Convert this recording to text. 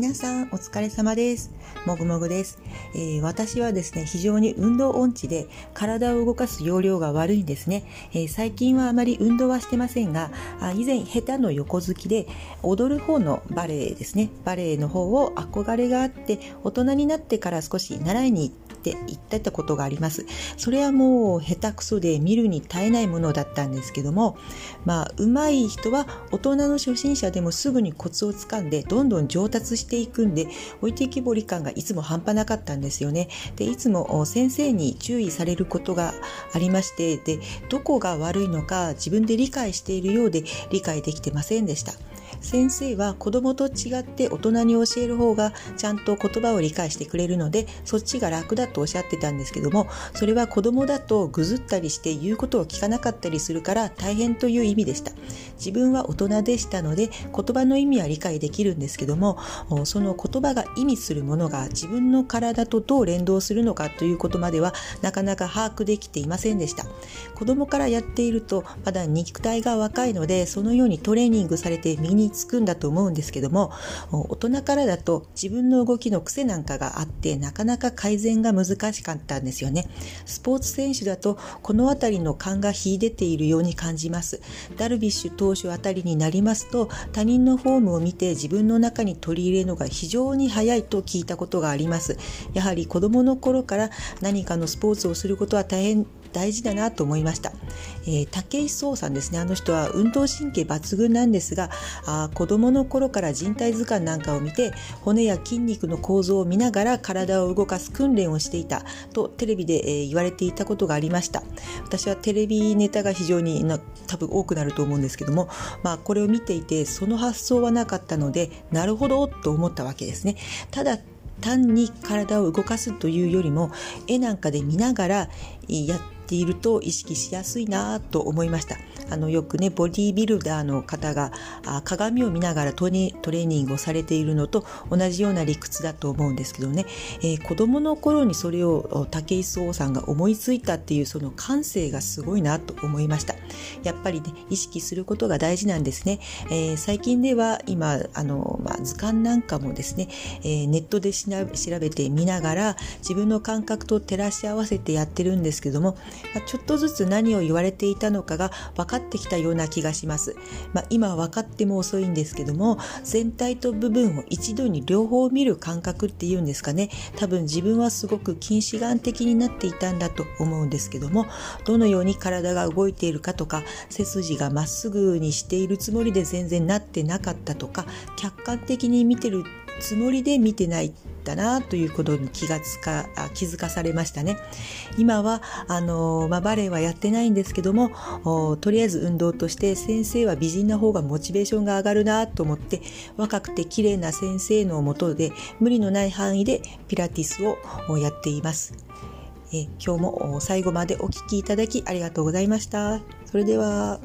皆さんお疲れ様です。もぐもぐです、えー、私はですね、非常に運動音痴で体を動かす容量が悪いんですね。えー、最近はあまり運動はしてませんが、あ以前下手の横好きで踊る方のバレエですね。バレエの方を憧れがあって大人になってから少し習いに行ってって言ってたことがあります。それはもう下手くそで見るに耐えないものだったんですけども、まあ、上手い人は大人の初心者でもすぐにコツをつかんで、どんどん上達してていくんで、置いてきぼり感がいつも半端なかったんですよね。で、いつも先生に注意されることがありまして、で、どこが悪いのか自分で理解しているようで理解できてませんでした。先生は子供と違って大人に教える方がちゃんと言葉を理解してくれるのでそっちが楽だとおっしゃってたんですけどもそれは子供だとぐずったりして言うことを聞かなかったりするから大変という意味でした自分は大人でしたので言葉の意味は理解できるんですけどもその言葉が意味するものが自分の体とどう連動するのかということまではなかなか把握できていませんでした。子供からやっているとまだ肉体が若いのでそのようにトレーニングされて身につくんだと思うんですけども大人からだと自分の動きの癖なんかがあってなかなか改善が難しかったんですよね。スポーツ選手だとこの辺りの勘が秀でているように感じます。ダルビッシュ投手あたりになりますと他人のフォームを見て自分の中に取り入れるのが非常に早いと聞いたことがあります。やはり子供の頃から何かのスポーツをすることは大変大事だなと思いました、えー、武井壮さんですね。あの人は運動神経抜群なんですがあ子供の頃から人体図鑑なんかを見て骨や筋肉の構造を見ながら体を動かす訓練をしていたとテレビで、えー、言われていたことがありました。私はテレビネタが非常にな多分多くなると思うんですけども、まあ、これを見ていてその発想はなかったのでなるほどと思ったわけですね。ただ単に体を動かすというよりも絵なんかで見ながらやってていると意識しやすいなと思いました。あのよくねボディービルダーの方があ鏡を見ながらトレーニングをされているのと同じような理屈だと思うんですけどね、えー、子供の頃にそれを武井壮さんが思いついたっていうその感性がすごいなと思いました。やっぱりね意識することが大事なんですね、えー、最近では今あの、まあ、図鑑なんかもですね、えー、ネットで調べてみながら自分の感覚と照らし合わせてやってるんですけどもちょっとずつ何を言われていたのかが分かってきたような気がします。まあ、今分かっても遅いんですけども全体と部分を一度に両方見る感覚っていうんですかね多分自分はすごく近視眼的になっていたんだと思うんですけどもどのように体が動いているかとか背筋がまっすぐにしているつもりで全然なってなかったとか客観的に見てるつもりで見てないだなということに気がつか気づかされましたね。今はあの、まあ、バレエはやってないんですけどもとりあえず運動として先生は美人な方がモチベーションが上がるなと思って若くて綺麗な先生のもとで無理のない範囲でピラティスをやっています。え今日も最後までお聴きいただきありがとうございました。それでは。